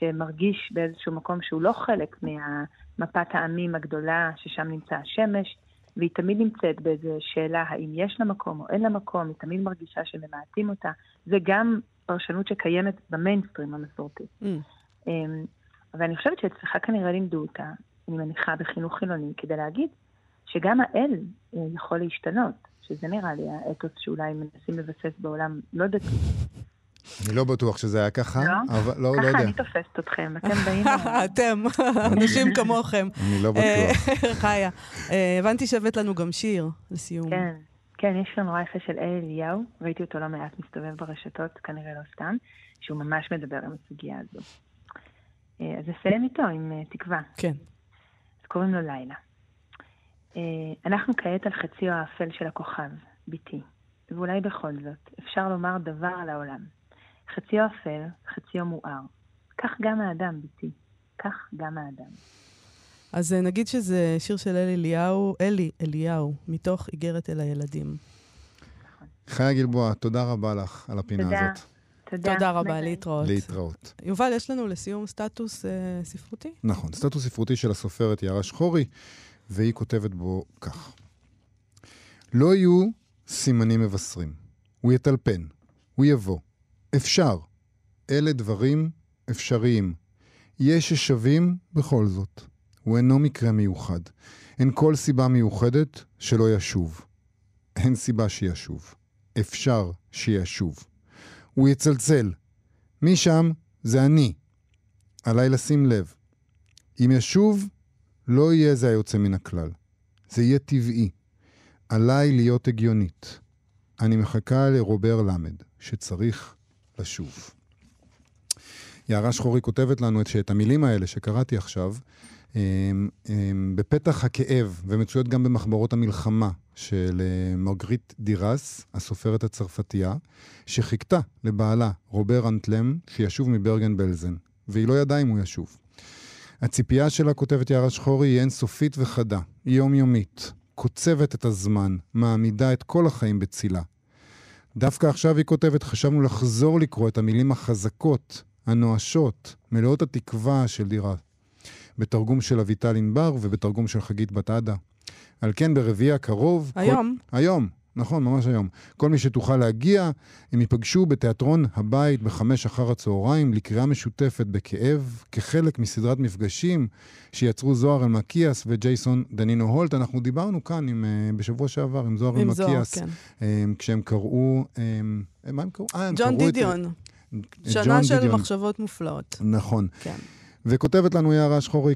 שמרגיש באיזשהו מקום שהוא לא חלק ממפת העמים הגדולה, ששם נמצא השמש, והיא תמיד נמצאת באיזו שאלה האם יש לה מקום או אין לה מקום, היא תמיד מרגישה שממעטים אותה. זה גם פרשנות שקיימת במיינסטרים המסורתי. Mm. אמ, אבל אני חושבת שאצלך כנראה לימדו אותה, אני מניחה בחינוך חילוני, כדי להגיד שגם האל אה, יכול להשתנות, שזה נראה לי האתוס שאולי מנסים לבסס בעולם לא דתי. אני לא בטוח שזה היה ככה, לא? אבל לא, לא ככה יודע. אני תופסת אתכם, אתם באים... אתם, אנשים כמוכם. אני לא אה, בטוח. חיה, אה, הבנתי שהבאת לנו גם שיר לסיום. כן, כן, יש שיר נורא יפה של אלי אליהו, ראיתי אותו לא מעט מסתובב ברשתות, כנראה לא סתם, שהוא ממש מדבר עם הסוגיה הזו. אה, אז נסיים איתו עם תקווה. כן. אז קוראים לו לילה. אנחנו כעת על חציו האפל של הכוכב, ביתי, ואולי בכל זאת, אפשר לומר דבר על העולם. חציו אפל, חציו מואר. כך גם האדם, ביתי. כך גם האדם. אז אה, נגיד שזה שיר של אלי אליהו, אלי אליהו, מתוך איגרת אל הילדים. חיה גלבוע, תודה רבה לך על הפינה תודה. הזאת. תודה. תודה רבה, ביי. להתראות. להתראות. יובל, יש לנו לסיום סטטוס אה, ספרותי? נכון, סטטוס ספרותי של הסופרת יערה שחורי, והיא כותבת בו כך: לא יהיו סימנים מבשרים. הוא יטלפן, הוא יבוא. אפשר. אלה דברים אפשריים. יש ששווים בכל זאת. הוא אינו מקרה מיוחד. אין כל סיבה מיוחדת שלא ישוב. אין סיבה שישוב. אפשר שישוב. הוא יצלצל. מי שם? זה אני. עליי לשים לב. אם ישוב, לא יהיה זה היוצא מן הכלל. זה יהיה טבעי. עליי להיות הגיונית. אני מחכה לרובר למד, שצריך לשוב. יערה שחורי כותבת לנו את, שאת המילים האלה שקראתי עכשיו, הם, הם, בפתח הכאב, ומצויות גם במחברות המלחמה של אה, מרגריט דירס, הסופרת הצרפתייה, שחיכתה לבעלה, רובר אנטלם, שישוב מברגן בלזן, והיא לא ידעה אם הוא ישוב. הציפייה שלה, כותבת יערה שחורי, היא אינסופית וחדה, יומיומית, קוצבת את הזמן, מעמידה את כל החיים בצילה. דווקא עכשיו היא כותבת, חשבנו לחזור לקרוא את המילים החזקות, הנואשות, מלאות התקווה של דירה. בתרגום של אביטל ענבר ובתרגום של חגית בת עדה. על כן ברביעי הקרוב... היום. כל... היום, נכון, ממש היום. כל מי שתוכל להגיע, הם ייפגשו בתיאטרון הבית בחמש אחר הצהריים לקריאה משותפת בכאב, כחלק מסדרת מפגשים שיצרו זוהר אלמקיאס וג'ייסון דנינו הולט. אנחנו דיברנו כאן עם, uh, בשבוע שעבר עם זוהר אלמקיאס, כן. um, כשהם קראו... Um, מה הם קראו? אה, הם קראו דידיון. את... שנה של דידיון. מחשבות מופלאות. נכון. כן. וכותבת לנו יערה שחורי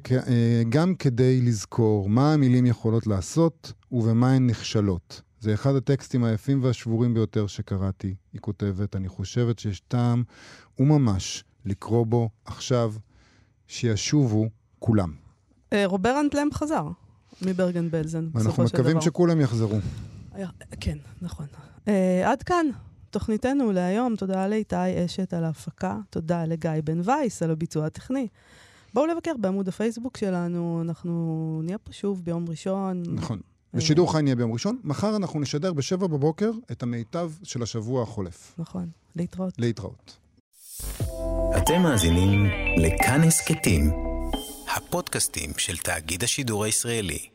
גם כדי לזכור מה המילים יכולות לעשות ובמה הן נכשלות. זה אחד הטקסטים היפים והשבורים ביותר שקראתי. היא כותבת, אני חושבת שיש טעם וממש לקרוא בו עכשיו שישובו כולם. רובר אנטלם חזר מברגן בלזן, בסופו של דבר. ואנחנו מקווים שכולם יחזרו. כן, נכון. עד כאן. תוכניתנו להיום, תודה לאיתי אשת על ההפקה, תודה לגיא בן וייס על הביצוע הטכני. בואו לבקר בעמוד הפייסבוק שלנו, אנחנו נהיה פה שוב ביום ראשון. נכון. בשידור חי נהיה ביום ראשון. מחר אנחנו נשדר בשבע בבוקר את המיטב של השבוע החולף. נכון. להתראות. להתראות. אתם מאזינים לכאן הסכתים, הפודקאסטים של תאגיד השידור הישראלי.